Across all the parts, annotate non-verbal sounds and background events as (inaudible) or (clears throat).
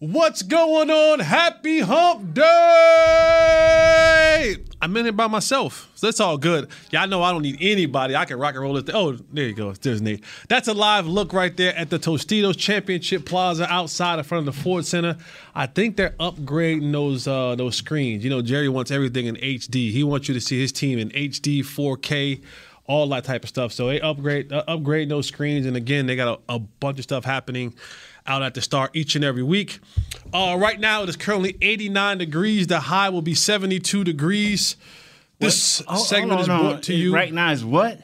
What's going on? Happy Hump Day! I'm in it by myself, so that's all good. Y'all know I don't need anybody. I can rock and roll. Thing. Oh, there you go. There's Nate. That's a live look right there at the Tostitos Championship Plaza outside in front of the Ford Center. I think they're upgrading those uh, those screens. You know, Jerry wants everything in HD. He wants you to see his team in HD, 4K all that type of stuff. So they upgrade uh, upgrade those screens, and again, they got a, a bunch of stuff happening out at the start each and every week. Uh, right now, it is currently 89 degrees. The high will be 72 degrees. This Oh, segment is brought to you Right now is what?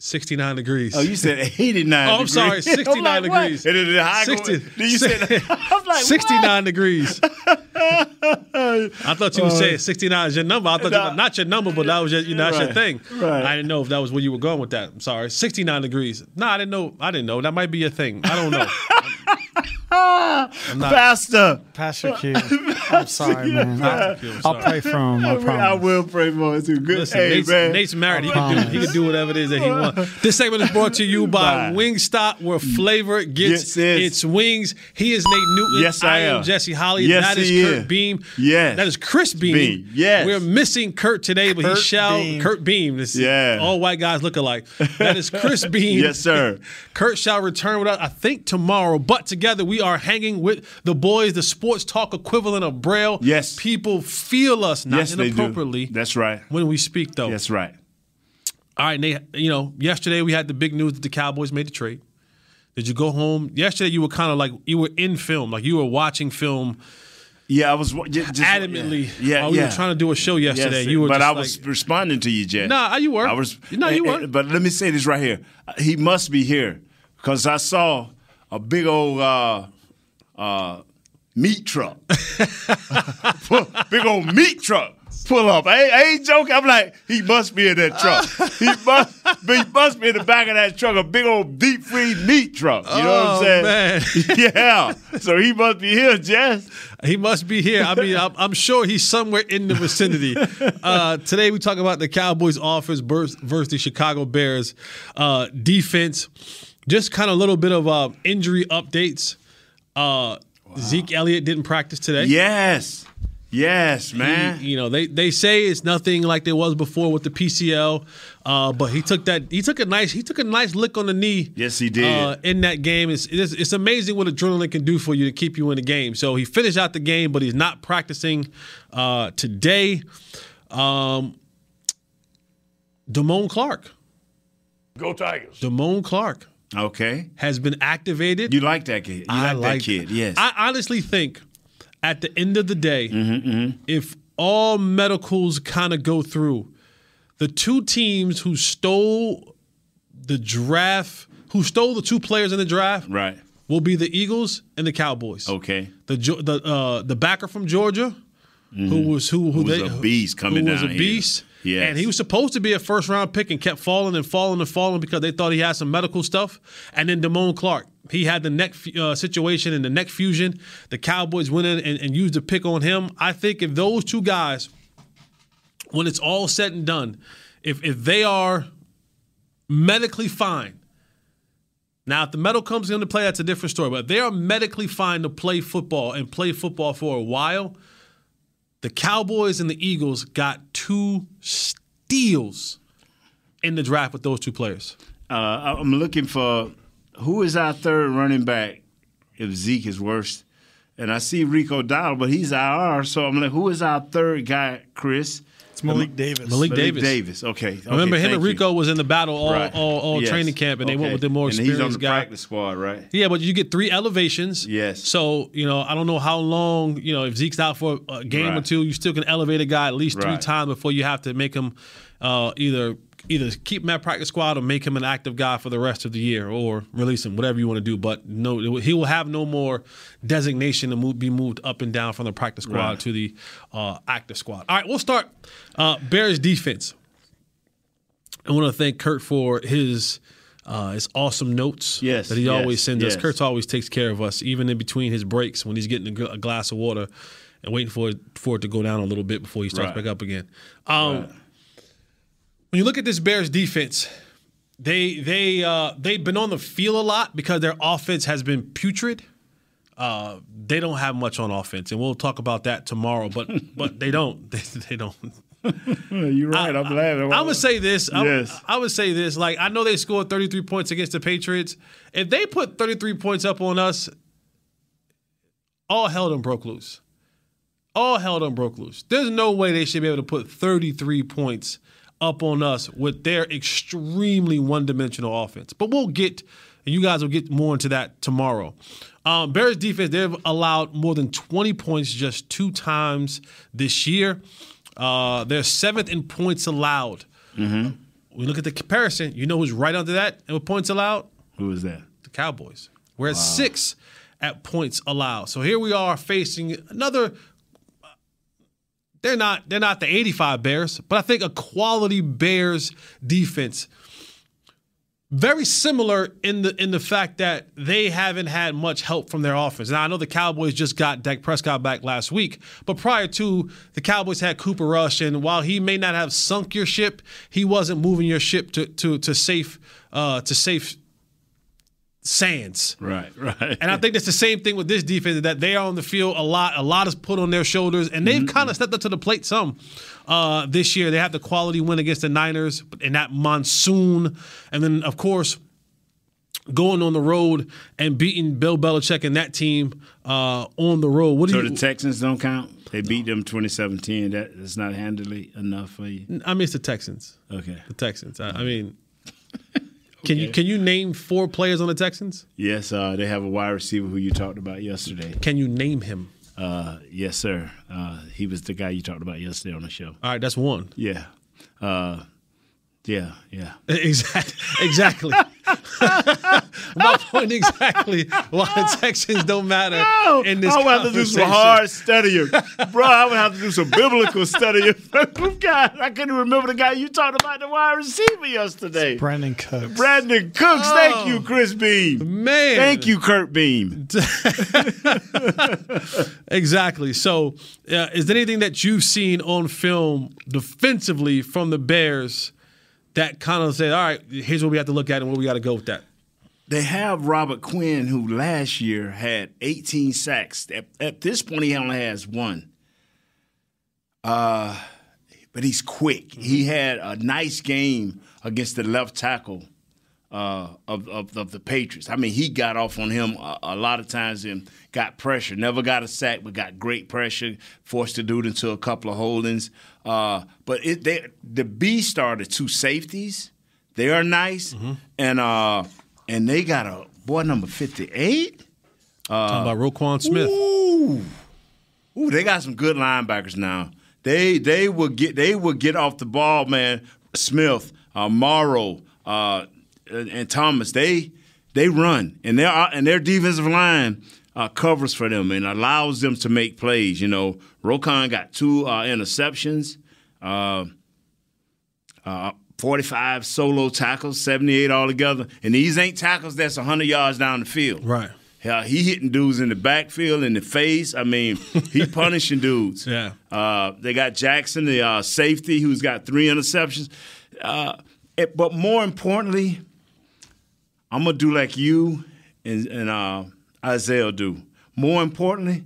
69 degrees. Oh, you said (laughs) 89 Oh, I'm degrees. sorry, 69 (laughs) I'm like, what? degrees. And then the high 60 go, then you said, (laughs) I'm like, 69 degrees. I thought you were saying 69 is your number. I thought Nah. you, not your number, but that was your, you know, that's your thing. right. I didn't know if that was where you were going with that. I'm sorry. 69 degrees. No, I didn't know. I didn't know. That might be your thing. I don't know. I'm not. Pastor. Pastor Q. (laughs) I'm sorry, man. I'll, Q, I'm I'll sorry. pray for him. I I, will pray for it too. Good. Listen, hey, Nate's, man. Nate's married. He can, do, he can do whatever it is that he wants. This segment is brought to you by Bye. Wingstop, where flavor gets Yes, yes. its wings. He is Nate Newton. Yes, I am am. Jesse Holley. Yes, that is he Kurt is. Beam. Yes. That is Chris Beam. Beam. Yes. We're missing Kurt today, but he shall. Beam. Kurt Beam. This Yeah. All white guys look alike. That is Chris (laughs) Beam. Yes, sir. (laughs) Kurt shall return with us, I think, tomorrow. But together we are hanging with the boys, the sports talk equivalent of Braille. Yes. People feel us, not yes, they do. inappropriately. That's right. when we speak, though. That's right. All right, Nate, you know, yesterday we had the big news that the Cowboys made the trade. Did you go home? Yesterday you were kind of like you were in film, like you were watching film Yeah, I was just, adamantly. Yeah, while we yeah. were trying to do a show yesterday. Yes, you were but I like, was responding to you, Jess. Nah, you were. I was. No, you eh, weren't. eh, But let me say this right here. He must be here because I saw a big old uh, uh, meat truck, big old meat truck. Pull up. I ain't, I ain't joking. I'm like, he must be in that truck. he must he must be in the back of that truck, a big old deep freeze meat truck. You know Oh, what I'm saying? Man. (laughs) yeah. So he must be here, Jess. He must be here. I mean, I'm, I'm sure he's somewhere in the vicinity. Uh, today we talk about the Cowboys' offense versus, versus the Chicago Bears uh, defense. Just kind of a little bit of uh, injury updates. Uh, Zeke Elliott didn't practice today. Yes. Yes, He- man. you know, they they say it's nothing like there was before with the PCL, uh, but he took that he took a nice he took a nice lick on the knee. Yes, he did. Uh, in that game, it's, it's it's amazing what adrenaline can do for you to keep you in the game. So he finished out the game, but he's not practicing uh, today. Um, Damone Clark, Go Tigers. Damone Clark Okay. has been activated. You like that kid. You I like, like that kid. Yes. I honestly think at the end of the day, Mm-hmm, if all medicals kind of go through, the two teams who stole the draft, who stole the two players in the draft, right. will be the Eagles and the Cowboys. Okay. The the uh, the backer from Georgia, who was who who, Mm-hmm. was they, a beast coming who was a here. beast. Yes. And he was supposed to be a first round pick and kept falling and falling and falling because they thought he had some medical stuff. And then Damone Clark, he had the neck uh, situation and the neck fusion. The Cowboys went in and, and used a pick on him. I think if those two guys, when it's all said and done, if if they are medically fine. Now, if the medical comes into play, that's a different story. But if they are medically fine to play football and play football for a while, the Cowboys and the Eagles got two steals in the draft with those two players. Uh, I'm looking for who is our third running back if Zeke is worse. And I see Rico Dowdle, but he's IR. So I'm like, who is our third guy, Chris? It's Malik Davis. Malik Malik Davis. Davis. Okay. okay Remember, him thank and you. Rico was in the battle all, Right. all, all Yes. training camp, and they went with the more and experienced he's on the guy. practice squad, right? Yeah, but you get three elevations. Yes. So you know, I don't know how long. You know, if Zeke's out for a game or two, you still can elevate a guy at least three times before you have to make him uh, either either keep him at practice squad or make him an active guy for the rest of the year, or release him, whatever you want to do. But no, he will have no more designation to move, be moved up and down from the practice squad Right. to the uh, active squad. All right, we'll start uh, Bears defense. I want to thank Kurt for his uh, his awesome notes Yes, that he yes, always sends us. Kurt always takes care of us, even in between his breaks when he's getting a, glass of water and waiting for it, for it to go down a little bit before he starts Right. back up again. Um, When you look at this Bears defense, they they uh, they've been on the field a lot because their offense has been putrid. Uh, they don't have much on offense, and we'll talk about that tomorrow. But (laughs) but they don't (laughs) they, they don't. You're right. I'm glad. I'm gonna say this. Yes. I would say this. Like I know they scored 33 points against the Patriots. If they put 33 points up on us, all hell done broke loose. All hell done broke loose. There's no way they should be able to put 33 points up on us with their extremely one-dimensional offense. But we'll get, and you guys will get more into that tomorrow. Um, Bears defense, they've allowed more than 20 points just two times this year. Uh, they're seventh in points allowed. Mm-hmm. We look at the comparison. You know who's right under that and with points allowed? Who is that? the Cowboys. We're at six at points allowed. So here we are facing another. They're not they're not the 85 Bears, but I think a quality Bears defense. Very similar in the in the fact that they haven't had much help from their offense. Now I know the Cowboys just got Dak Prescott back last week, but prior to the Cowboys had Cooper Rush, and while he may not have sunk your ship, he wasn't moving your ship to to to safe uh, to safe sands. Right, right. And I think that's the same thing with this defense that they are on the field a lot. A lot is put on their shoulders, and they've kind of stepped up to the plate some uh, this year. They have the quality win against the Niners in that monsoon, and then of course going on the road and beating Bill Belichick and that team uh, on the road. What do so you? the Texans don't count. They beat them 2017. That is not handily enough for you. I mean, it's the Texans. Okay. The Texans. I, I mean, (laughs) can you can you name four players on the Texans? Yes, uh, they have a wide receiver who you talked about yesterday. Can you name him? Uh, yes, sir. Uh, he was the guy you talked about yesterday on the show. All right, that's one. Yeah. Uh, yeah, yeah. (laughs) Exactly. Exactly. (laughs) My point exactly why the Texans don't matter in this I would have to do some conversation. hard studying. Bro, I would have to do some biblical studying. (laughs) (laughs) God, I couldn't remember the guy you talked about the wide receiver yesterday. Brandin Cooks. Brandin Cooks. Thank you, Chris Beam. Man. Thank you, Kurt Beam. Exactly. So, uh, is there anything that you've seen on film defensively from the Bears that kind of say, all right, here's what we have to look at and where we got to go with that? They have Robert Quinn, who last year had 18 sacks. At, at this point, he only has one. Uh, but he's quick. He had a nice game against the left tackle uh, of, of of the Patriots. I mean, he got off on him a, a lot of times and got pressure. Never got a sack, but got great pressure. Forced the dude into a couple of holdings. Uh, but it, they, the B started two safeties. They are nice, and uh, and they got a boy number fifty eight. Talking about Roquan Smith. Ooh, ooh, they got some good linebackers now. They they will get they will get off the ball, man. Smith, uh, Morrow, uh, and, and Thomas. They they run, and their and their defensive line uh, covers for them and allows them to make plays. You know, Roquan got two uh, interceptions. Uh, uh, 45 solo tackles, 78 altogether. And these ain't tackles that's 100 yards down the field. Right. Hell, he hitting dudes in the backfield, in the face. I mean, he (laughs) punishing dudes. Yeah. Uh, they got Jackson, the uh, safety, who's got three interceptions. Uh, it- but more importantly, I'm gonna do like you and, and uh, Isaiah do. More importantly,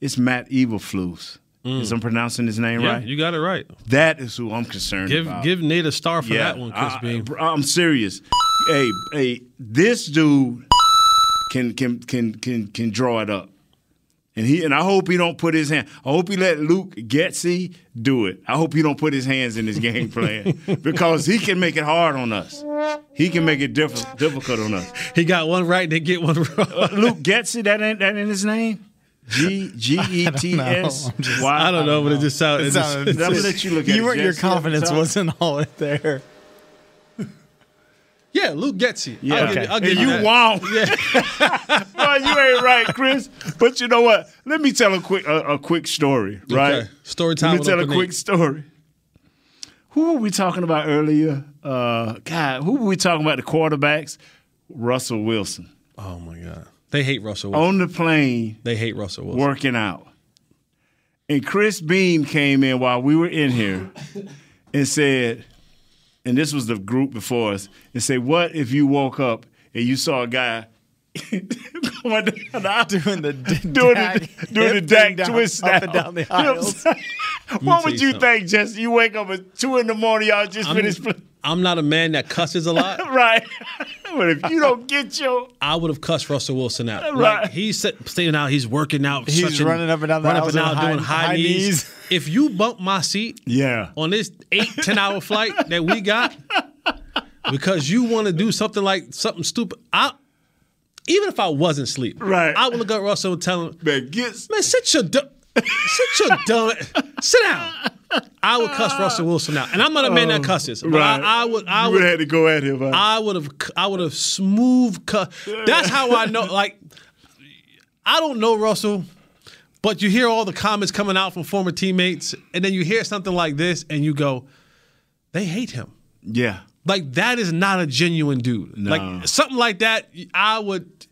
it's Matt Eberflus. Is I'm pronouncing his name Mm. Yeah, right? you got it right. that is who I'm concerned Give about. give Nate a star for that one, Chris I, Beam. am serious. Hey, hey, this dude can can can can can draw it up. And he and I hope he don't put his hand. I hope he let Luke Getsy do it. I hope he don't put his hands in his game plan (laughs) because he can make it hard on us. He can make it diff- difficult on us. He got one right, then get one wrong. Uh, Luke Getsy, that ain't that ain't his name. G G E T S. (laughs) I don't know, but it just sounded. It it just- sounded- I'm gonna let you look at you it, your confidence wasn't all there. Yeah, Luke Getsy. Yeah, I'll give you, I'll give and you you that. won't. (laughs) Yeah, (laughs) well, you ain't right, Chris. But you know what? Let me tell a quick a, a quick story, right? Okay. Story time Let me with tell a quick Nate. story. Who were we talking about earlier? Uh, God, who were we talking about? The quarterbacks, Russell Wilson Oh my god, they hate Russell. Wilson. on the plane They hate Russell Wilson. working out, and Chris Beam came in while we were in here and said, and this was the group before us, and say, "What if you woke up and you saw a guy?" (laughs) going down the aisle- Doing the d- (laughs) doing the doing the (laughs) Dak down- twist up now. and down the aisles. what would you you something. think, Jesse? You wake up at two in the morning, y'all just I'm, finished playing. I'm not a man that cusses a lot. Right. But if you don't get your I would have cussed Russell Wilson out. Right. Like he's set- saying out, he's working out. He's an- running up and down the running up and down, doing high- high, high knees. knees. If you bump my seat Yeah. on this eight (laughs) ten hour flight that we got because you want to do something like something stupid, I even if I wasn't asleep, Right. I would look at Russell and tell him, Man, get man, sit your dumb, (laughs) sit your dumb, sit down. (laughs) I would cuss Russell Wilson out, and I'm not a man that oh, cusses, but right. I, I would, I would, have had to go at him. huh? I would have I would have smooth cut. That's how I know. (laughs) Like, I don't know Russell, but you hear all the comments coming out from former teammates, and then you hear something like this, and you go, "They hate him." yeah. Like that is not a genuine dude. No. Like something like that, I would.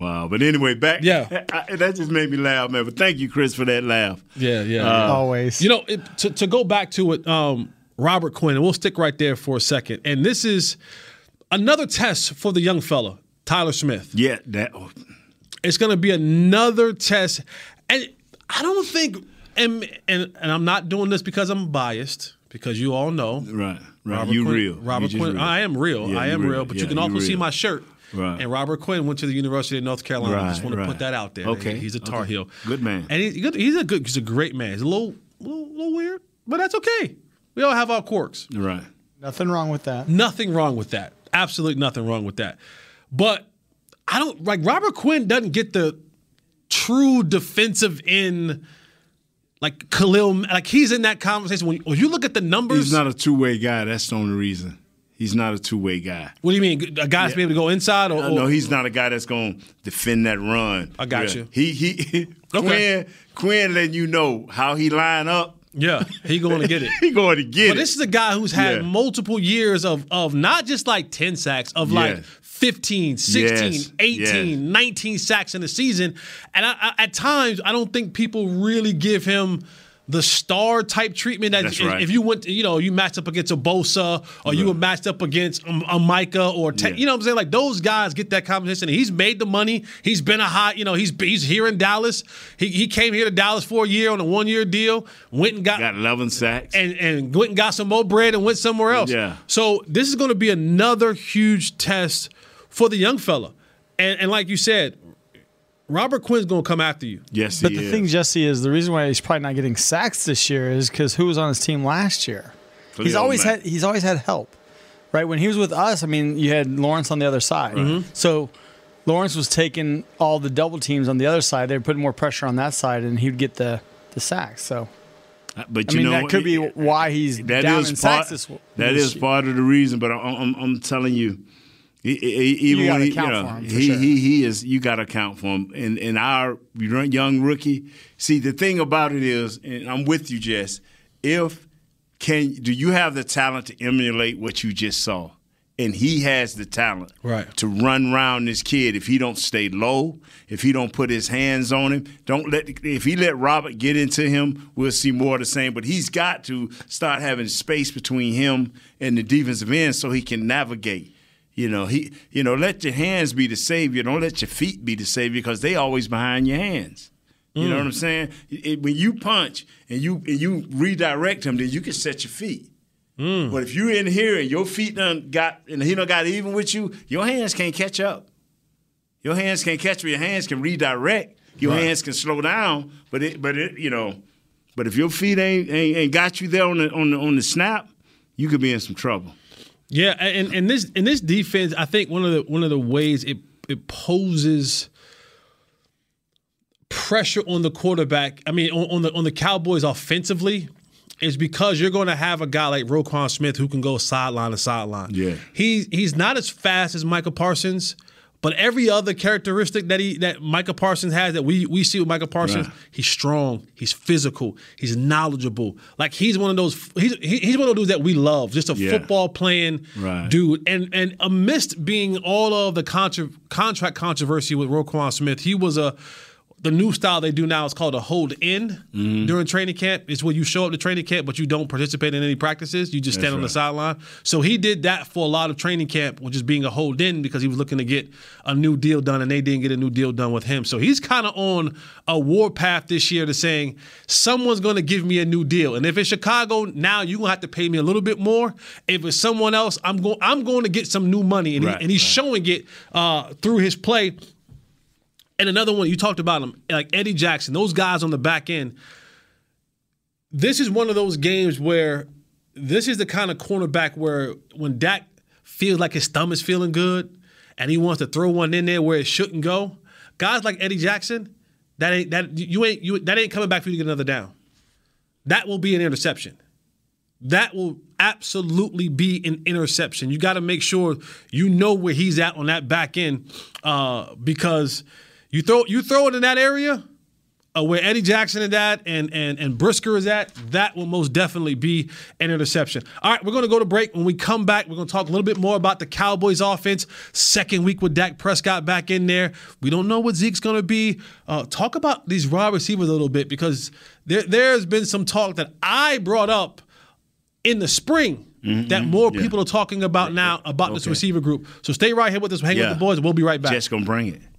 Wow. But anyway, back. Yeah. (laughs) I- that just made me laugh, man. But thank you, Chris, for that laugh. Yeah, yeah. Always. You know, it, to, to go back to it, um, Robert Quinn, and we'll stick right there for a second. And this is another test for the young fella, Tyler Smith. Yeah. That. oh, It's going to be another test, and I don't think, and, and and I'm not doing this because I'm biased, because you all know. right. Right. Robert you Quinn, real. Robert You Quinn. real. I am real. Yeah, I am real. But Yeah, you can also see my shirt. Right. And Robert Quinn went to the University of North Carolina. I just want to put that out there. Okay, He's a Tar okay. Heel. Good man. And he's good. He's a good. He's a great man. He's a little, little, little weird, but that's okay. We all have our quirks. Right. Nothing wrong with that. Nothing wrong with that. Absolutely nothing wrong with that. But I don't like Robert Quinn doesn't get the true defensive end like Khalil. Like he's in that conversation. When you, when you look at the numbers, He's not a two way guy. That's the only reason. He's not a two way guy. what do you mean? A guy's be able to go inside or, or no, he's not a guy that's going to defend that run. I got Yeah. you. He he (laughs) Okay. Quinn Quinn letting you know how he line up. yeah, he going to get it. (laughs) He going to get But it. this is a guy who's had Yeah. multiple years of of not just like 10 sacks, of like Yes. 15, 16, Yes. 18, Yes. 19 sacks in the season. And I, I, at times, I don't think people really give him the star type treatment that if, right. if you went, you know, you matched up against a Bosa or you were matched up against a, a Micah or Te- Yeah. you know what I'm saying? Like those guys get that competition. He's made the money. He's been a hot, you know, he's he's here in Dallas. He, he came here to Dallas for a year on a one year deal. Went and got got 11 sacks. and and went and got some more bread and went somewhere else. Yeah. So this is going to be another huge test for the young fella, and and like you said, Robert Quinn's going to come after you. yes, But he the is. thing, Jesse, is the reason why he's probably not getting sacks this year is because who was on his team last year? He's always Mack. had he's always had help, right? When he was with us, I mean, you had Lawrence on the other side, Mm-hmm. so Lawrence was taking all the double teams on the other side. They were putting more pressure on that side, and he'd get the the sacks. So but I you mean, know, that could be why he's that down is in part, sacks. This, that this is part of the reason. But I'm, I'm, I'm telling you, he, he, even You when he, you know, him, he, sure. he he is. You got to account for him. And and our young rookie. See, the thing about it is, and I'm with you, Jess. If can do you have the talent to emulate what you just saw? And he has the talent Right. to run around this kid if he don't stay low, if he don't put his hands on him. Don't let if he let Robert get into him, we'll see more of the same. But he's got to start having space between him and the defensive end so he can navigate. You know, he you know, let your hands be the savior. Don't let your feet be the savior because they always behind your hands. You know what I'm mm. saying? It- when you punch and you and you redirect him, then you can set your feet. Mm. But if you're in here and your feet done got and he done got even with you, your hands can't catch up. Your hands can't catch up. Your hands can redirect. Your hands can slow down. But it, but it, you know, but if your feet ain't ain't, ain't got you there on the on the on the snap, you could be in some trouble. Yeah, and and this in this defense, I think one of the one of the ways it it poses pressure on the quarterback. I mean, on, on the on the Cowboys offensively, is because you're going to have a guy like Roquan Smith who can go sideline to sideline. Yeah. He he's not as fast as Michael Parsons, but every other characteristic that he that Michael Parsons has that we we see with Michael Parsons, Right. he's strong, he's physical, he's knowledgeable. Like he's one of those he's he's one of those dudes that we love, just a Yeah. football playing Right. dude. And and amidst being all of the contra- contract controversy with Roquan Smith, he was a the new style they do now is called a hold in Mm-hmm. during training camp. It's where you show up to training camp, but you don't participate in any practices. You just stand That's on the sideline. So he did that for a lot of training camp, which is being a hold in because he was looking to get a new deal done, and they didn't get a new deal done with him. So he's kind of on a war path this year to saying someone's going to give me a new deal, and if it's Chicago, now you're gonna have to pay me a little bit more. If it's someone else, I'm going I'm going to get some new money, and, Right, he, and he's right. showing it uh, through his play. And another one you talked about him, like Eddie Jackson, those guys on the back end. This is one of those games where this is the kind of cornerback where when Dak feels like his thumb is feeling good and he wants to throw one in there where it shouldn't go, guys like Eddie Jackson, that ain't that you ain't you that ain't coming back for you to get another down. That will be an interception. That will absolutely be an interception. You got to make sure you know where he's at on that back end uh, because you throw you throw it in that area uh, where Eddie Jackson is at and, and and Brisker is at, that will most definitely be an interception. All right, we're going to go to break. When we come back, we're going to talk a little bit more about the Cowboys offense. Second week with Dak Prescott back in there. We don't know what Zeke's going to be. Uh, talk about these wide receivers a little bit because there, there's been some talk that I brought up in the spring that more yeah. people are talking about now about this receiver group. So stay right here with us. Hang Yeah. with the boys. We'll be right back. Jets gonna bring it.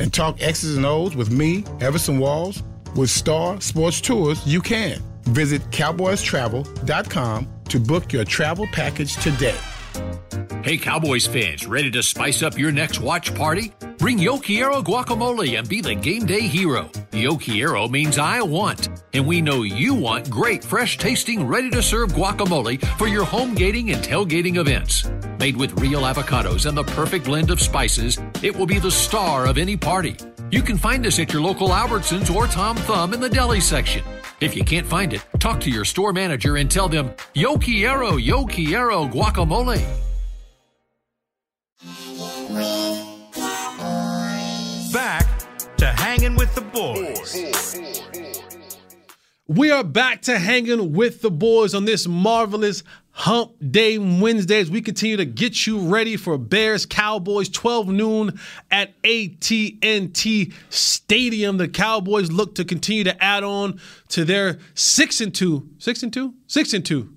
and talk X's and O's with me, Everson Walls? With Star Sports Tours, you can. Visit cowboystravel.com to book your travel package today. Hey, Cowboys fans, ready to spice up your next watch party? Bring Yo guacamole and be the game day hero. Yo Quiero means I want, and we know you want great, fresh tasting, ready to serve guacamole for your home gating and tailgating events. Made with real avocados and the perfect blend of spices, it will be the star of any party. You can find us at your local Albertsons or Tom Thumb in the deli section. If you can't find it, talk to your store manager and tell them, Yo Quiero, Yo Quiero guacamole. Hanging with the boys. We are back to hanging with the boys on this marvelous Hump Day Wednesday as we continue to get you ready for Bears Cowboys 12 noon at AT&T Stadium. The Cowboys look to continue to add on to their 6 and 2. 6 and 2? 6 and 2.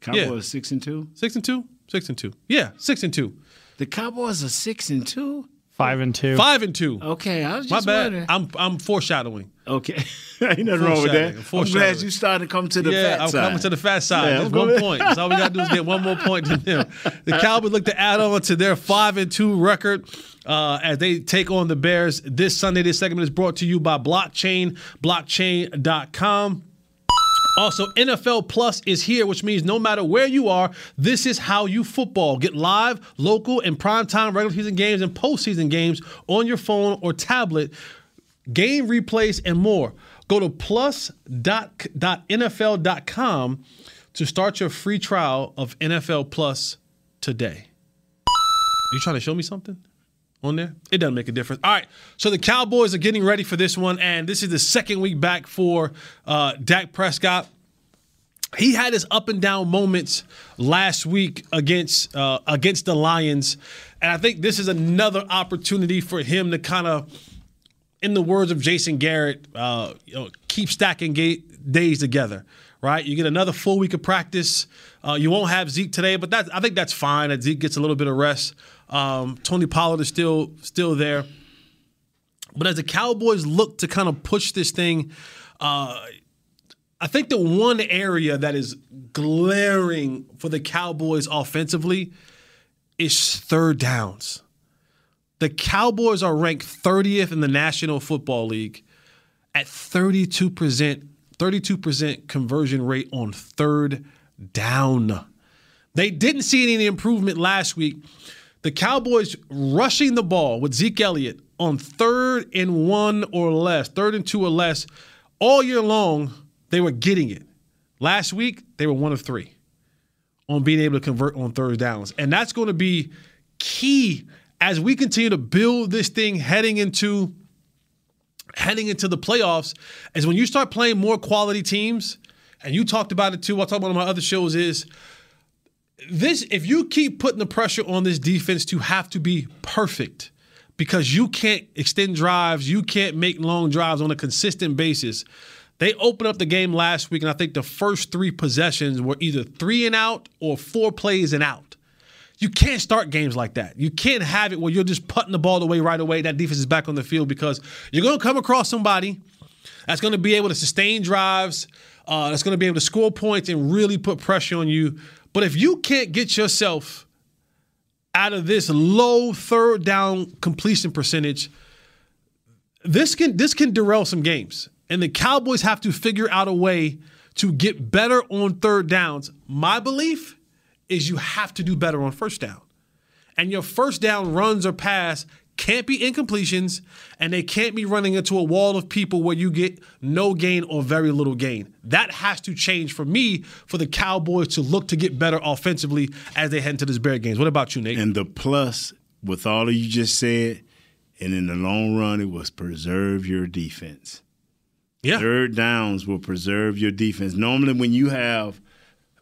Cowboys Yeah. six and two. 6 and 2? 6 and 2. Yeah, 6 and 2. The Cowboys are six and two. Five and two. 5 and 2. Okay, I was My just bad. wondering. I'm I'm foreshadowing. Okay, (laughs) ain't nothing wrong with that. Foreshadowing, I'm glad you started to come to the yeah, fat I'm side. coming to the fat side. Yeah, Just one coming- point. That's all we got to do is get one more point to them. The Cowboys look to add on to their five and two record uh, as they take on the Bears this Sunday. This segment is brought to you by Blockchain, blockchain.com. Also, NFL Plus is here, which means no matter where you are, this is how you football. Get live, local, and primetime regular season games and postseason games on your phone or tablet game replays, and more. Go to plus.nfl.com to start your free trial of NFL Plus today. Are you trying to show me something on there? It doesn't make a difference. All right, so the Cowboys are getting ready for this one, and this is the second week back for uh, Dak Prescott. He had his up and down moments last week against uh, against the Lions, and I think this is another opportunity for him to kind of, in the words of Jason Garrett, uh, you know, keep stacking ga- days together. Right, you get another full week of practice. Uh, you won't have Zeke today, but that I think that's fine. That Zeke gets a little bit of rest. Um, Tony Pollard is still still there, but as the Cowboys look to kind of push this thing. Uh, I think the one area that is glaring for the Cowboys offensively is third downs. The Cowboys are ranked 30th in the National Football League at 32%, 32% conversion rate on third down. They didn't see any improvement last week. The Cowboys rushing the ball with Zeke Elliott on third and one or less, third and two or less, all year long they were getting it. Last week, they were one of three on being able to convert on third downs. And that's going to be key as we continue to build this thing heading into heading into the playoffs is when you start playing more quality teams, and you talked about it too. I'll talk about of my other shows is this if you keep putting the pressure on this defense to have to be perfect because you can't extend drives, you can't make long drives on a consistent basis. They opened up the game last week, and I think the first three possessions were either three and out or four plays and out. You can't start games like that. You can't have it where you're just putting the ball away right away. That defense is back on the field because you're going to come across somebody that's going to be able to sustain drives, uh, that's going to be able to score points and really put pressure on you. But if you can't get yourself out of this low third down completion percentage, this can this can derail some games. And the Cowboys have to figure out a way to get better on third downs. My belief is you have to do better on first down. And your first down runs or pass can't be incompletions and they can't be running into a wall of people where you get no gain or very little gain. That has to change for me for the Cowboys to look to get better offensively as they head into this Bear games. What about you, Nate? And the plus with all of you just said, and in the long run, it was preserve your defense. Yeah. Third downs will preserve your defense. Normally, when you have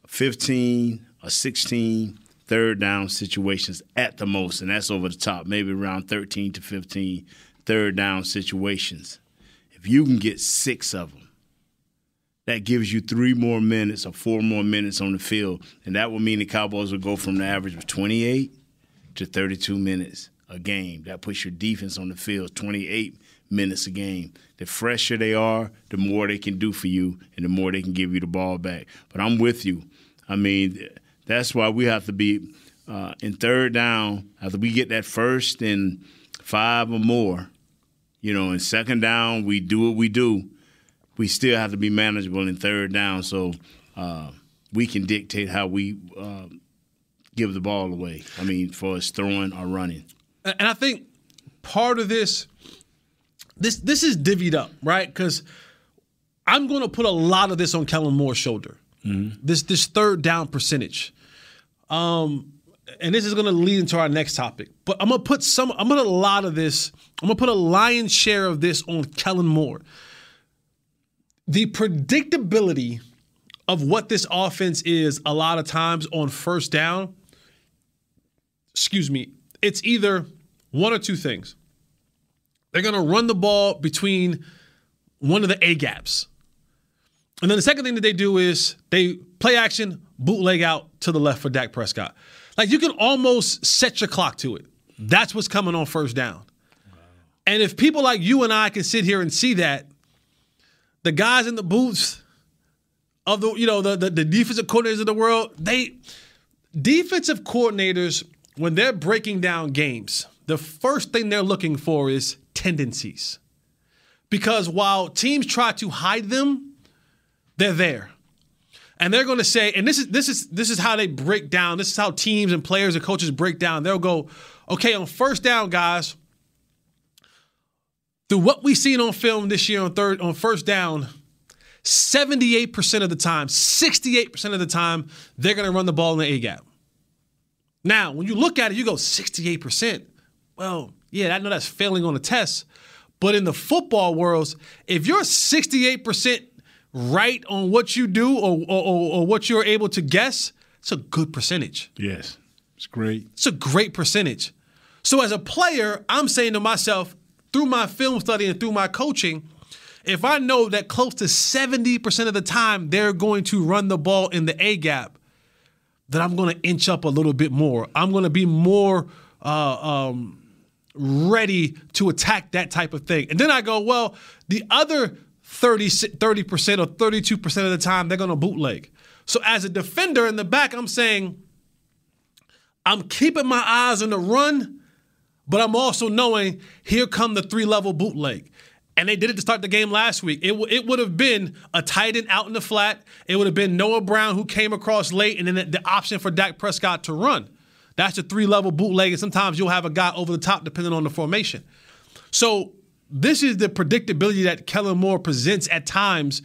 15 or 16 third down situations at the most, and that's over the top, maybe around 13 to 15 third down situations. If you can get six of them, that gives you three more minutes or four more minutes on the field. And that would mean the Cowboys would go from the average of 28 to 32 minutes a game. That puts your defense on the field 28 minutes a game. The fresher they are, the more they can do for you and the more they can give you the ball back. But I'm with you. I mean, that's why we have to be uh, in third down after we get that first and five or more. You know, in second down, we do what we do. We still have to be manageable in third down so uh, we can dictate how we uh, give the ball away. I mean, for us throwing or running. And I think part of this, this this is divvied up, right? Because I'm going to put a lot of this on Kellen Moore's shoulder. Mm-hmm. This this third down percentage. Um, and this is going to lead into our next topic. But I'm going to put some. I'm going to a lot of this. I'm going to put a lion's share of this on Kellen Moore. The predictability of what this offense is a lot of times on first down. Excuse me. It's either one or two things. They're going to run the ball between one of the A gaps. And then the second thing that they do is they play action, bootleg out to the left for Dak Prescott. Like you can almost set your clock to it. That's what's coming on first down. And if people like you and I can sit here and see that, the guys in the booths of the you know the, the, the defensive coordinators of the world, they defensive coordinators when they're breaking down games, the first thing they're looking for is tendencies. Because while teams try to hide them, they're there. And they're going to say, and this is this is this is how they break down. This is how teams and players and coaches break down. They'll go, okay, on first down, guys, through what we've seen on film this year on third on first down, 78% of the time, 68% of the time, they're going to run the ball in the A gap. Now, when you look at it, you go 68%. Well, yeah, I know that's failing on the test. But in the football world, if you're 68% right on what you do or, or, or what you're able to guess, it's a good percentage. Yes, it's great. It's a great percentage. So as a player, I'm saying to myself, through my film study and through my coaching, if I know that close to 70% of the time they're going to run the ball in the A gap, then I'm going to inch up a little bit more. I'm going to be more uh, um, ready to attack that type of thing. And then I go, well, the other 30, 30% or 32% of the time, they're going to bootleg. So as a defender in the back, I'm saying, I'm keeping my eyes on the run, but I'm also knowing here come the three level bootleg. And they did it to start the game last week. It, w- it would have been a tight end out in the flat. It would have been Noah Brown who came across late, and then the, the option for Dak Prescott to run. That's a three level bootleg, and sometimes you'll have a guy over the top depending on the formation. So this is the predictability that Kellen Moore presents at times,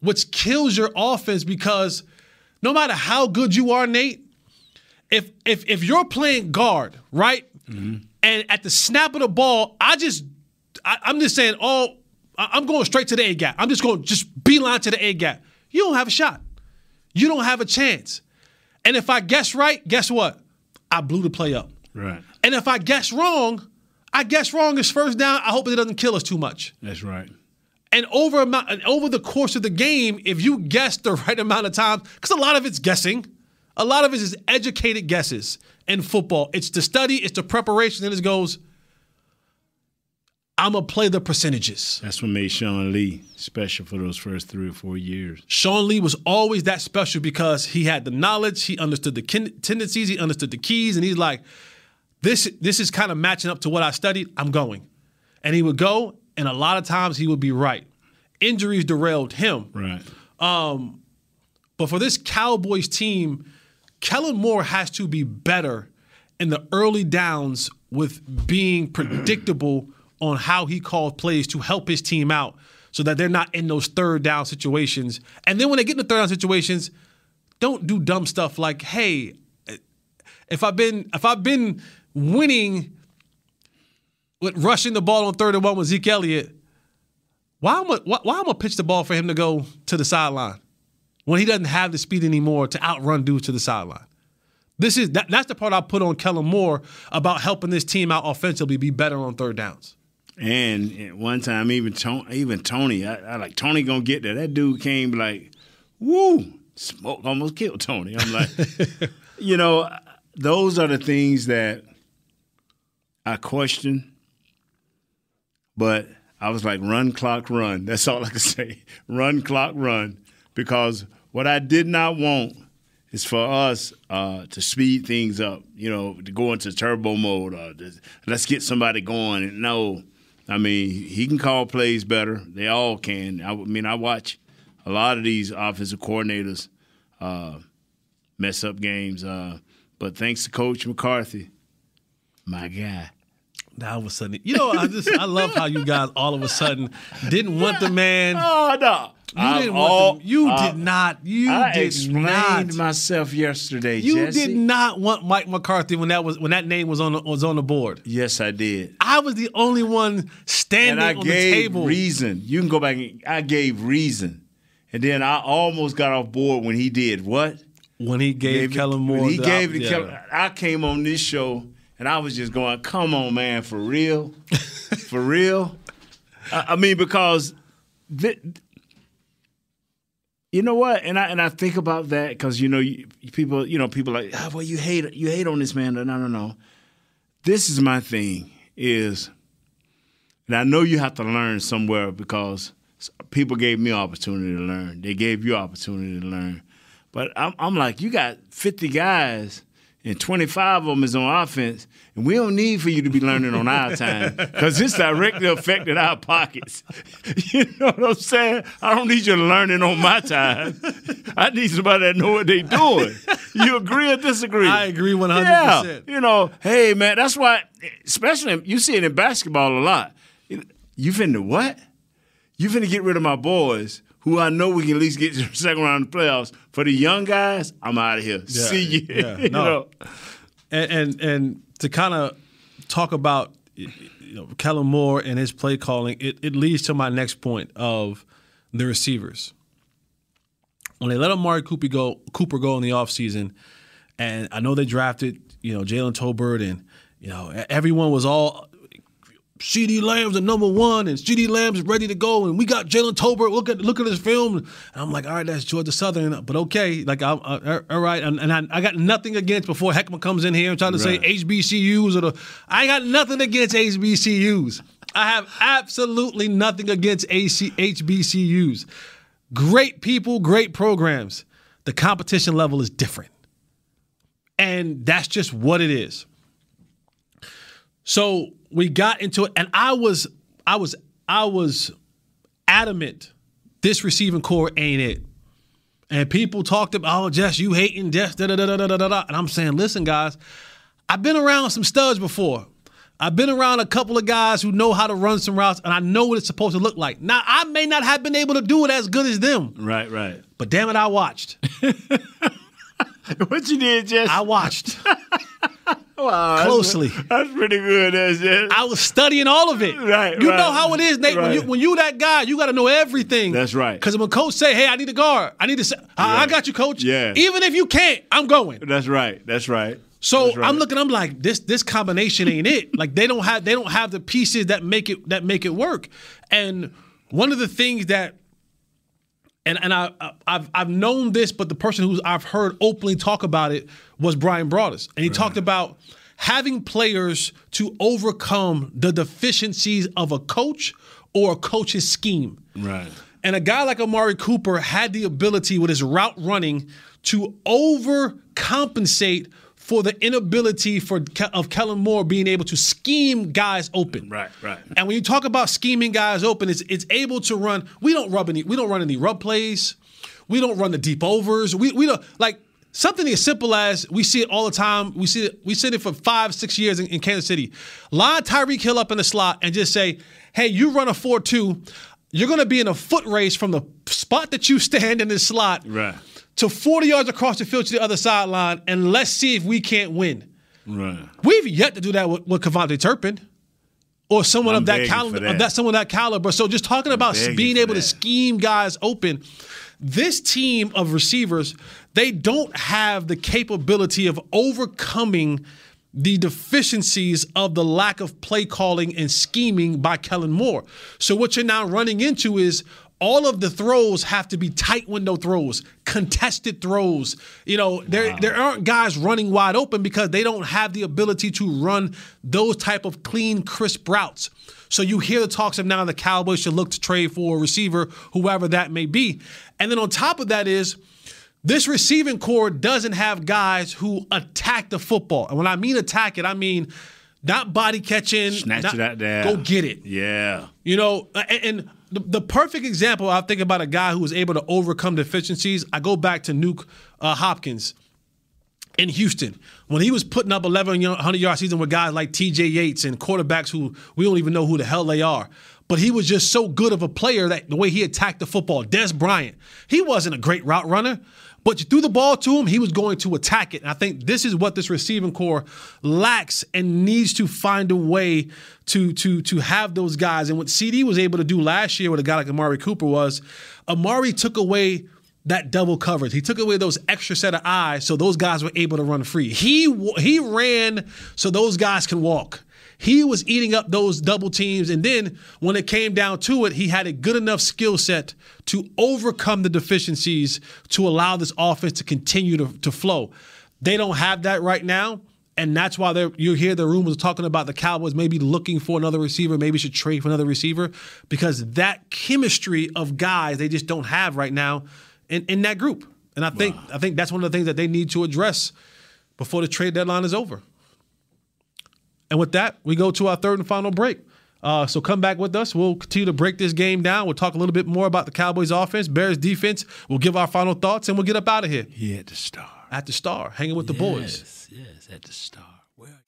which kills your offense because no matter how good you are, Nate, if if if you're playing guard, right, mm-hmm. and at the snap of the ball, I just I, I'm just saying, oh, I'm going straight to the A gap. I'm just going just beeline to the A gap. You don't have a shot. You don't have a chance. And if I guess right, guess what? I blew the play up. Right. And if I guess wrong, I guess wrong is first down. I hope it doesn't kill us too much. That's right. And over amount, and over the course of the game, if you guess the (laughs) right amount of times, because a lot of it's guessing, a lot of it is educated guesses in football. It's the study, it's the preparation, and it goes. I'm gonna play the percentages. That's what made Sean Lee special for those first three or four years. Sean Lee was always that special because he had the knowledge, he understood the kin- tendencies, he understood the keys, and he's like, "This, this is kind of matching up to what I studied. I'm going," and he would go, and a lot of times he would be right. Injuries derailed him. Right. Um, but for this Cowboys team, Kellen Moore has to be better in the early downs with being (clears throat) predictable on how he calls plays to help his team out so that they're not in those third down situations. And then when they get in the third down situations, don't do dumb stuff like, hey, if I've been if I've been winning with rushing the ball on third and one with Zeke Elliott, why am I, why, why am I pitch the ball for him to go to the sideline when he doesn't have the speed anymore to outrun dudes to the sideline? This is that, that's the part I put on Kellen Moore about helping this team out offensively be better on third downs. And one time, even Tony, even Tony, I, I like Tony gonna get there. That dude came like, woo, smoke almost killed Tony. I'm like, (laughs) you know, those are the things that I question. But I was like, run, clock, run. That's all I could (laughs) say. run, clock, run. Because what I did not want is for us uh, to speed things up, you know, to go into turbo mode or to, let's get somebody going. And no, I mean, he can call plays better. They all can. I, mean, I watch a lot of these offensive coordinators uh, mess up games. Uh, but thanks to Coach McCarthy, my guy. Now all of a sudden, you know, I just I love how you guys all of a sudden didn't want the man. (laughs) Oh no, You I'm didn't all- want the, you uh, did not. You I did explained not. myself yesterday. You Jesse. did not want Mike McCarthy when that was when that name was on the, was on the board. Yes, I did. I was the only one standing on gave the table. reason. You can go back. And, I gave reason, and then I almost got off board when he did what? When he gave, Kellen Moore, When he gave op- it to yeah. Kellen. I came on this show and I was just going, "Come on, man, for real, for real." I, I mean, because thi- you know what, and I and I think about that because you know you, people, you know, people like, oh, well, you hate you hate on this man. No, no, no. This is my thing is, and I know you have to learn somewhere because people gave me opportunity to learn. They gave you opportunity to learn. But I'm, I'm like, you got 50 guys, and 25 of them is on offense, and we don't need for you to be learning on our time because it's directly affected our pockets. (laughs) You know what I'm saying? I don't need you learning on my time. I need somebody that know what they're doing. You agree or disagree? I agree 100%. Yeah. You know, hey man, that's why, especially you see it in basketball a lot. You finna what? You finna get rid of my boys who I know we can at least get to the (laughs) second round of the playoffs. For the young guys, I'm out of here. Yeah, See (laughs) you. yeah, you no. know? and and, and to kind of talk about you know, Kellen Moore and his play calling, it, it leads to my next point of the receivers. When they let Amari Cooper go, Cooper go in the offseason, and I know they drafted, you know, Jalen Tolbert, and you know, everyone was all CeeDee Lamb's the number one, and CeeDee Lamb's ready to go, and we got Jalen Tolbert. Look at look at his film. And I'm like, all right, that's Georgia Southern, but okay, like, I, I, all right, and, and I, I, got nothing against before Heckman comes in here and trying to Right. say HBCUs or the. I got nothing against HBCUs. I have absolutely nothing against AC, HBCUs. Great people, great programs. The competition level is different, and that's just what it is. So we got into it, and I was, I was, I was adamant. This receiving core ain't it. And people talked about, oh, Jess, you hating Jess, da da da da da da da. And I'm saying, listen, guys, I've been around some studs before. I've been around a couple of guys who know how to run some routes, and I know what it's supposed to look like. Now, I may not have been able to do it as good as them, Right, right. but damn it, I watched. (laughs) what you did, Jess? I watched. (laughs) Wow, Closely. That's, pretty good, that's Jess. I was studying all of it. Right, You right. know how it is, Nate. When, you, when you that guy, you got to know everything. That's right. Because when coach say, "Hey, I need a guard. I need to," say, I, I got you, coach. Yeah. Even if you can't, I'm going. That's right. That's right. So That's right. I'm looking. I'm like, this this combination ain't it. (laughs) Like they don't have they don't have the pieces that make it that make it work. And one of the things that and and I I've I've known this, but the person who I've heard openly talk about it was Bryan Broaddus, and he talked about having players to overcome the deficiencies of a coach or a coach's scheme. Right. And a guy like Amari Cooper had the ability with his route running to overcompensate for the inability for Ke- of Kellen Moore being able to scheme guys open. Right, right. And when you talk about scheming guys open, it's it's able to run. We don't rub any. We don't run any rub plays. We don't run the deep overs. We we don't like something as simple as we see it all the time. We see it. We see it for five six years in, in Kansas City. Line Tyreek Hill up in the slot and just say, "Hey, you run a four two. You're going to be in a foot race from the spot that you stand in this slot Right. To 40 yards across the field to the other sideline, and let's see if we can't win." Right. We've yet to do that with, with KaVontae Turpin or someone I'm of that caliber. that. Of that someone of that caliber. So just talking about being able to scheme guys open. This team of receivers, they don't have the capability of overcoming the deficiencies of the lack of play calling and scheming by Kellen Moore. So what you're now running into is all of the throws have to be tight window throws, contested throws. You know, there there aren't guys running wide open because they don't have the ability to run those type of clean, crisp routes. So you hear the talks of now the Cowboys should look to trade for a receiver, whoever that may be. And then on top of that is this receiving core doesn't have guys who attack the football. And when I mean attack it, I mean not body catching, Snatch not- it out there. Go get it. Yeah. You know, and, and the, the perfect example, I think about a guy who was able to overcome deficiencies. I go back to Nuke uh, Hopkins in Houston when he was putting up 1,100 yard season with guys like T.J. Yates and quarterbacks who we don't even know who the hell they are. But he was just so good of a player that the way he attacked the football. Dez Bryant, he wasn't a great route runner, but you threw the ball to him, he was going to attack it. And I think this is what this receiving core lacks and needs to find a way to to to have those guys. And what CeeDee was able to do last year with a guy like Amari Cooper was Amari took away that double coverage. He took away those extra set of eyes so those guys were able to run free. He he ran so those guys can walk. He was eating up those double teams and then when it came down to it, he had a good enough skill set to overcome the deficiencies to allow this offense to continue to, to flow. They don't have that right now. And that's why you hear the rumors talking about the Cowboys maybe looking for another receiver, maybe should trade for another receiver because that chemistry of guys they just don't have right now in, in that group. And I think I think that's one of the things that they need to address before the trade deadline is over. And with that, we go to our third and final break. Uh, so come back with us. We'll continue to break this game down. We'll talk a little bit more about the Cowboys offense, Bears defense. We'll give our final thoughts and we'll get up out of here. He at the star. At the star, hanging with the boys. Yes, yes, at the star. Where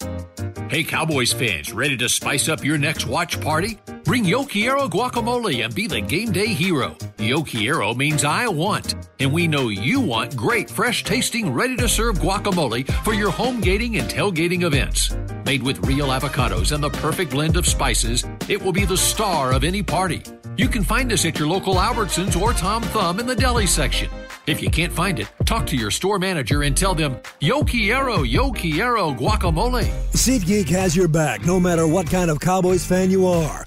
Hey, Cowboys fans, ready to spice up your next watch party? Bring Yo Quiero guacamole and be the game day hero. Yo Quiero means I want, and we know you want great, fresh tasting, ready to serve guacamole for your home gating and tailgating events. Made with real avocados and the perfect blend of spices, it will be the star of any party. You can find us at your local Albertsons or Tom Thumb in the deli section. If you can't find it, talk to your store manager and tell them, Yo quiero, yo quiero guacamole. SeatGeek has your back no matter what kind of Cowboys fan you are.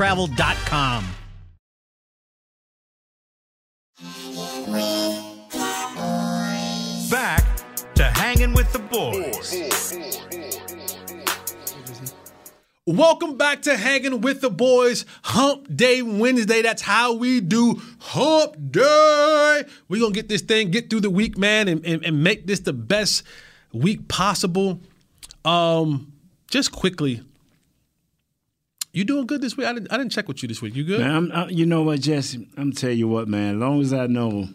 cowboystravel.com. Back to hanging with the boys. Welcome back to Hanging with the Boys, Hump Day Wednesday. That's how we do Hump Day. We're going to get this thing, get through the week, man, and, and, and make this the best week possible. Um, Just quickly, you doing good this week? I didn't, I didn't check with you this week. You good? Man, I'm, I, you know what, Jesse? I'm tell you what, man. As long as I know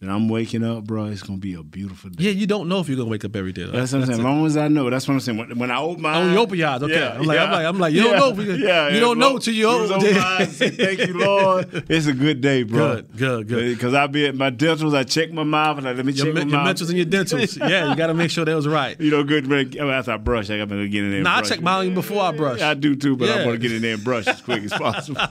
that I'm waking up, bro, it's gonna be a beautiful day. Yeah, you don't know if you're gonna wake up every day. That's what I'm saying. As long as I know, that's what I'm saying. When, when I open my Oh, eyes, you open your eyes. Okay. Yeah, I'm, like, I'm like, I'm like, you Yeah, don't know. Yeah, you yeah, don't know till you open. my eyes, Thank you, Lord. (laughs) It's a good day, bro. Good, good, good. Because I be at my dentals, I check my mouth, and I let me Your, check me- my your mouth. mentals and your dentals. (laughs) yeah, you got to make sure that was right. You know, good. man, oh, After I brush, I got to get in there. Nah, I check mine even before I brush. I do too, but I Yeah. want to get in there and brush as quick as (laughs) possible.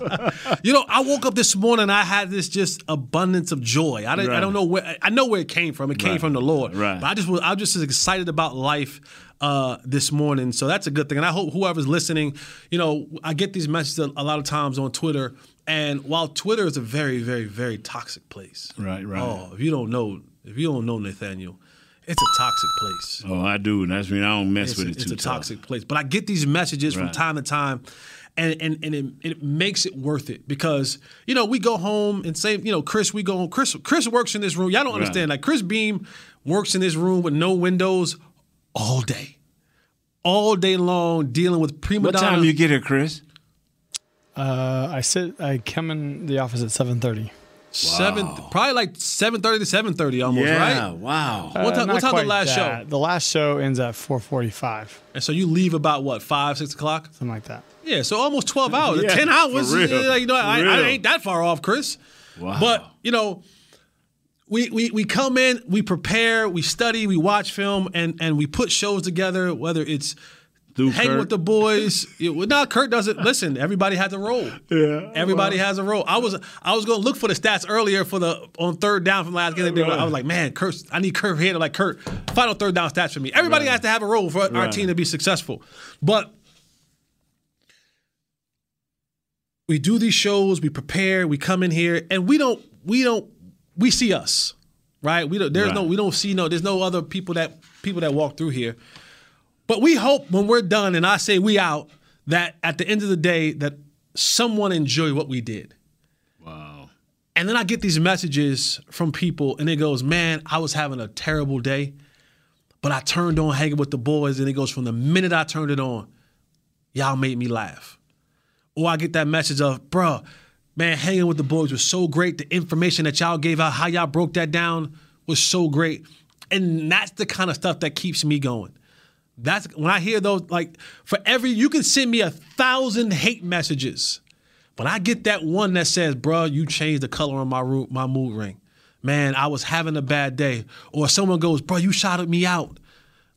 You know, I woke up this morning. I had this just abundance of joy. I, didn't, I don't know where. I know where it came from. It came Right. from the Lord. Right. But I just was. I was just as excited about life uh, this morning. So that's a good thing. And I hope whoever's listening, you know, I get these messages a, lot of times on Twitter. And while Twitter is a very, very, very toxic place. Right, right. Oh, if you don't know, if you don't know Nathaniel, it's a toxic place. oh, I do. and That's mean I don't mess It's, with a, it it's a tough. toxic place. But I get these messages from time to time, and and and it, it makes it worth it because you know we go home and say you know Chris we go home. Chris Chris works in this room. Y'all don't Right. understand. Like Chris Beam works in this room with no windows all day, all day long dealing with prima What donna. time you get here, Chris? Uh, I sit. I come in the office at seven thirty. Seven, probably like seven thirty to seven thirty almost, yeah, right? wow. What time- what time the last show? show? The last show ends at four forty-five, And so you leave about what five, six o'clock? something like that. Yeah, so almost 12 (laughs) hours. Yeah, 10 hours. for real. yeah, Like, you know, I, For I real. ain't that far off, Chris. Wow. But, you know, we, we we come in, we prepare, we study, we watch film, and and we put shows together, whether it's Through hang Kurt. with the boys. It, well, no, Kurt doesn't. Listen, everybody has a role. Yeah. Everybody has a role. I was I was gonna look for the stats earlier for the on third down from last game. I was like, man, Kurt, I need Kurt here to like Kurt. Final third down stats for me. Everybody Right. has to have a role for our team to be successful. But we do these shows, we prepare, we come in here, and we don't we don't we see us, right? We don't there's no we don't see no there's no other people that people that walk through here. But we hope when we're done and I say we out that at the end of the day that someone enjoy what we did. Wow. And then I get these messages from people and it goes, "Man, I was having a terrible day, but I turned on hanging with the boys and it goes from the minute I turned it on, y'all made me laugh." Or I get that message of, "Bruh, man, hanging with the boys was so great. The information that y'all gave out, how y'all broke that down was so great. And that's the kind of stuff that keeps me going. That's when I hear those, like, for every, you can send me a thousand hate messages. When I get that one that says, bruh, you changed the color on my root, my mood ring. Man, I was having a bad day. Or someone goes, bro, you shouted me out.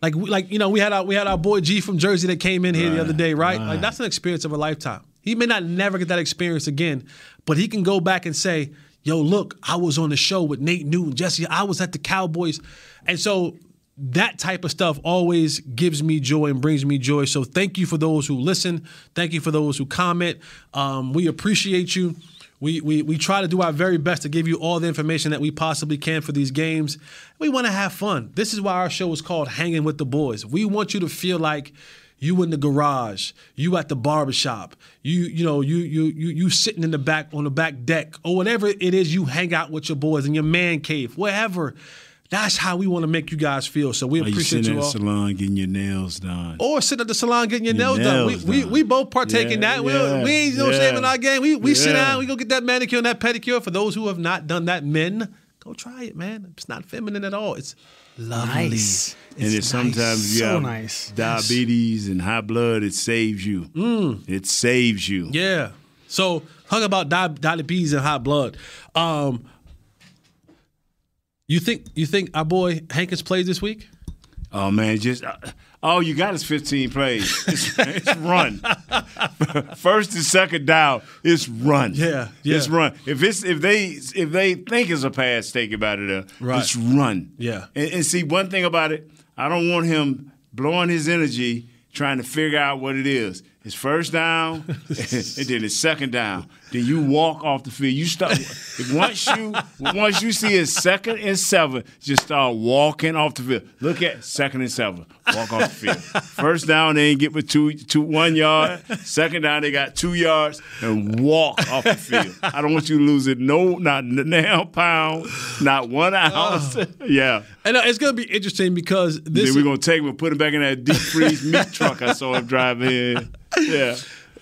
Like, like you know, we had our we had our boy G from Jersey that came in here the other day, right? Like that's an experience of a lifetime. He may not never get that experience again, but he can go back and say, "Yo, look, I was on the show with Nate Newton, Jesse. I was at the Cowboys," and so that type of stuff always gives me joy and brings me joy. So thank you for those who listen. Thank you for those who comment. Um, we appreciate you. We, we, we try to do our very best to give you all the information that we possibly can for these games. We want to have fun. This is why our show is called Hanging with the Boys. We want you to feel like you in the garage, you at the barbershop, you you know you you you you sitting in the back on the back deck or whatever it is you hang out with your boys in your man cave, wherever. That's how we want to make you guys feel. So we Are you appreciate sitting you at the salon getting your nails done? Or sitting at the salon getting your, Your nails, done. We, nails we, we both partake in Yeah, that. We, yeah, we ain't no yeah. shame in our game. We, we sit down, we go get that manicure and that pedicure. For those who have not done that, men, go try it, man. It's not feminine at all. It's lovely. Nice. and It's if sometimes you So nice. diabetes and high blood, it saves you. Mm. It saves you. Yeah. So hung about di- diabetes and high blood. Um, you think you think our boy Hankins plays this week? Oh man, just uh, all you got is 15 plays. (laughs) It's, it's run. (laughs) First and second down, it's run. Yeah, yeah. it's run. If it's if they if they think it's a pass, take about it. Uh, Right. It's run. Yeah. And, and see one thing about it, I don't want him blowing his energy trying to figure out what it is. It's first down, (laughs) and then it's second down. Then you walk off the field. You start once you once you see it's second and seven, just start walking off the field. Look at second and seven. Walk off the field. First down, they ain't get with two two one yard. Second down, they got two yards and walk off the field. I don't want you to lose it. No, not now pound, not one ounce. (laughs) yeah. And uh, it's gonna be interesting because this then we're gonna take him and put him back in that deep freeze meat truck I saw him driving in. Yeah.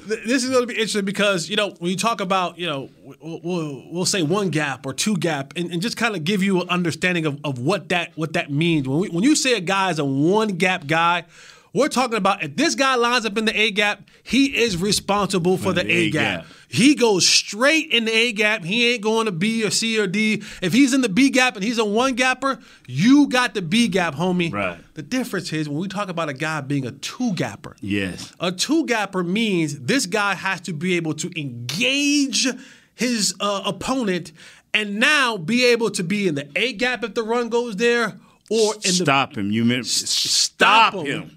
Th- this is going to be interesting because you know when you talk about you know we'll, we'll, we'll say one gap or two gap and, and just kind of give you an understanding of, of what that what that means. When we, when you say a guy is a one gap guy we're talking about if this guy lines up in the A gap he is responsible for the, the A gap. he goes straight in the A gap he ain't going to B or C or D if he's in the B gap and he's a one gapper you got the B gap homie Right. the difference is when we talk about a guy being a two gapper Yes. a two gapper means this guy has to be able to engage his uh, opponent and now be able to be in the A gap if the run goes there or in the Stop him. You meant stop stop him. him.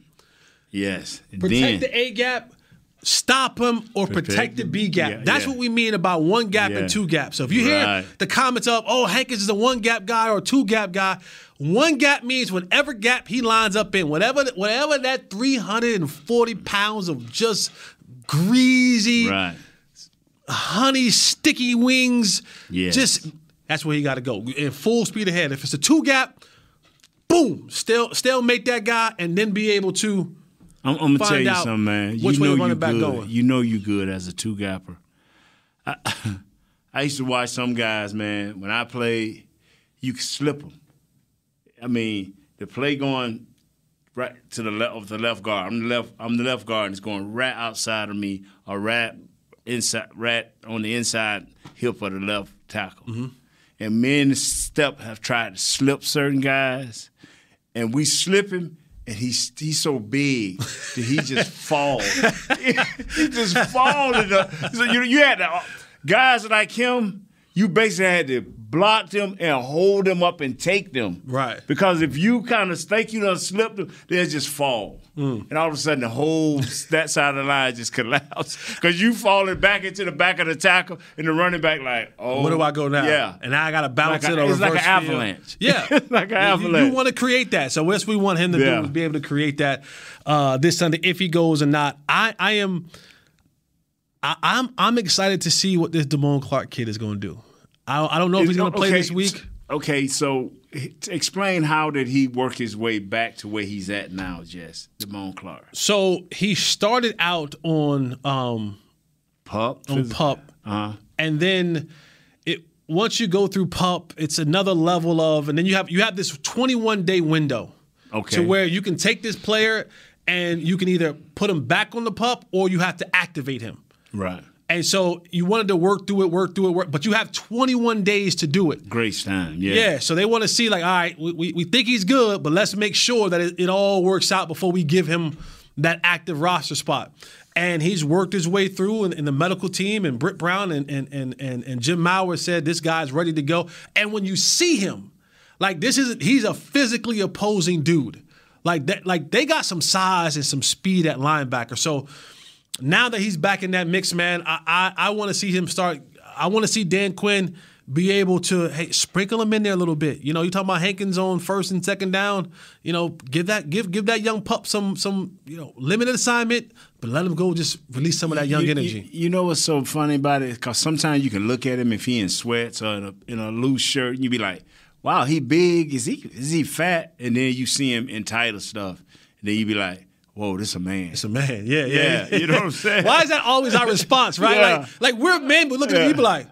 Yes. Protect then, the A gap, stop him, or protect, Protect the B gap. yeah, That's yeah. what we mean about one gap Yeah. and two gaps. So if you hear Right. the comments of, oh, Hankins is a one gap guy or a two gap guy, one gap means whatever gap he lines up in, whatever whatever that 340 pounds of just greasy, right. honey, sticky wings, Yes. just that's where he got to go in full speed ahead. If it's a two gap, boom, still still make that guy and then be able to I'm, I'm gonna tell you something, man. which you way know the running you back good. going. You know you good as a two gapper. I, (laughs) I used to watch some guys, man. When I played, you could slip them. I mean, the play going right to the left of the left guard. I'm the left. I'm the left guard, and it's going right outside of me, or right inside, right on the inside hip of the left tackle. Mm-hmm. And men step have tried to slip certain guys, and we slip him, and he's he's so big that he just (laughs) falls. (laughs) he just falls. So you you had to, guys like him. You basically had to block them and hold them up and take them. Right. Because if you kind of think you done slipped them, they'll just fall. Mm. And all of a sudden, the whole that side of the line just (laughs) collapse because you falling back into the back of the tackle, and the running back like, oh, Where do I go now? Yeah, And now I got to bounce Like it a- it's like an field. avalanche. Yeah. (laughs) It's like an You- avalanche. You, want to create that. So what we want him to Yeah. do is be able to create that uh, this Sunday if he goes or not. I, I am I, I'm I'm excited to see what this Damone Clark kid is going to do. I, I don't know if he's going to play Okay, this week. Okay, so explain how did he work his way back to where he's at now, Jess, Damone Clark? So he started out on um, Pup on pup. Uh-huh. and then it once you go through pup, it's another level of, and then you have you have this 21 day window, Okay. to where you can take this player and you can either put him back on the pup or you have to activate him. Right. And so you wanted to work through it, work through it, work, but you have 21 days to do it. Grace time. Yeah. Yeah, so they want to see like, all right, we, we, we think he's good, but let's make sure that it, it all works out before we give him that active roster spot. And he's worked his way through in, in the medical team, and Britt Brown and, and and and and Jim Maurer said this guy's ready to go. And when you see him, like this is he's a physically opposing dude. Like that, like they got some size and some speed at linebacker. So now that he's back in that mix, man, I I, I want to see him start. I want to see Dan Quinn be able to hey sprinkle him in there a little bit. You know, you talking about Hankins on first and second down. You know, give that give give that young pup some some you know limited assignment, but let him go. Just release some of that young you, energy. You, you know what's so funny about it? Because sometimes you can look at him if he in sweats or in a, in a loose shirt, and you be like, "Wow, he big. Is he is he fat?" And then you see him in tighter stuff, and then you be like, "Whoa, this a man." It's a man. Yeah, yeah. Yeah, yeah. you know what I'm saying? (laughs) Why is that always our response, right? Yeah. Like, like we're men, but look at Yeah. you, be like,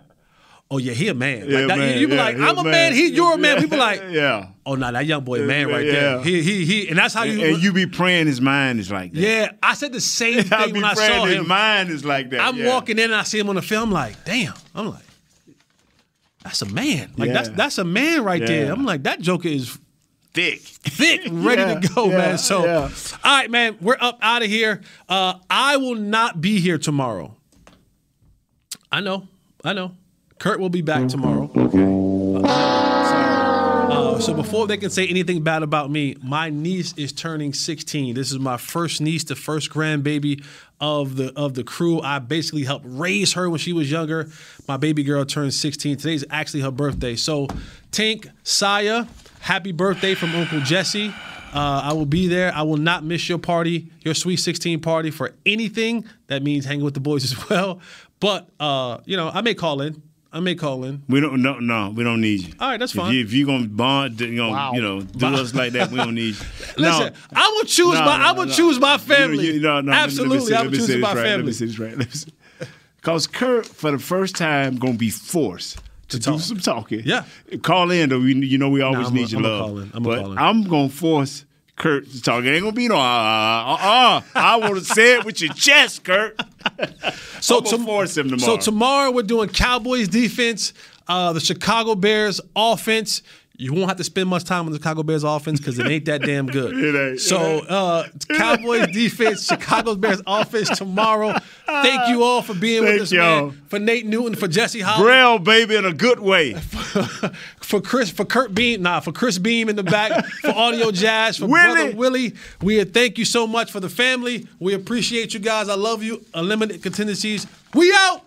oh yeah, he a man. Yeah, like that, man. You be Yeah, like, I'm a man. He, you're a man. Be like, (laughs) yeah. oh no, that young boy, man, right Yeah. there. He, he, he, and that's how you. and you be praying his mind is like that. yeah, I said the same (laughs) thing be when I saw his him. mind is like that. I'm yeah. walking in and I see him on the film. Like, damn. I'm like, that's a man. Like that's Yeah. that's a man right there. I'm like, that joker is thick, thick, (laughs) ready Yeah, to go, yeah, man. So, yeah. all right, man, we're up out of here. Uh, I will not be here tomorrow. I know, I know. Kurt will be back tomorrow. Uh, so before they can say anything bad about me, my niece is turning 16. This is my first niece, the first grandbaby of the of the crew. I basically helped raise her when she was younger. My baby girl turned 16. Today's actually her birthday. So Tink, Saya, happy birthday from Uncle Jesse. Uh, I will be there. I will not miss your party, your sweet 16 party for anything. That means hanging with the boys as well. But uh, you know, I may call in. I may call in. We don't no no we don't need you. All right, that's If fine. you, if you are gonna bond, you know, Wow. you know, do us like that, we don't need you. (laughs) Listen, I will choose No, my no, I will no. choose my family. you- no, no, let me- let me Absolutely, say- I let would me choose say this my right, Let family. me say this right. Let me say- Cause Kurt, for the first time, gonna be forced to, do some talking. Yeah. Call in though. We, you know we always I'm need a- your I'm a love. call in. I'm a but call in. I'm gonna force Kurt to talk. It ain't gonna be no uh uh uh. uh. I want to say it with your chest, Kurt. (laughs) So I'm gonna tom- force him tomorrow. So tomorrow we're doing Cowboys defense, uh, the Chicago Bears offense. You won't have to spend much time on the Chicago Bears offense because it ain't that damn good. (laughs) It ain't. So uh, Cowboys (laughs) defense, Chicago Bears offense tomorrow. Thank you all for being Thank with us, y'all. man. For Nate Newton, for Jesse Holley. Braille, baby, in a good way. (laughs) for Chris, for Kurt Beam, nah, for Chris Beam in the back, for Audio Jazz, for Willie. Brother Willie. We thank you so much for the family. We appreciate you guys. I love you. Eliminate contingencies. We out.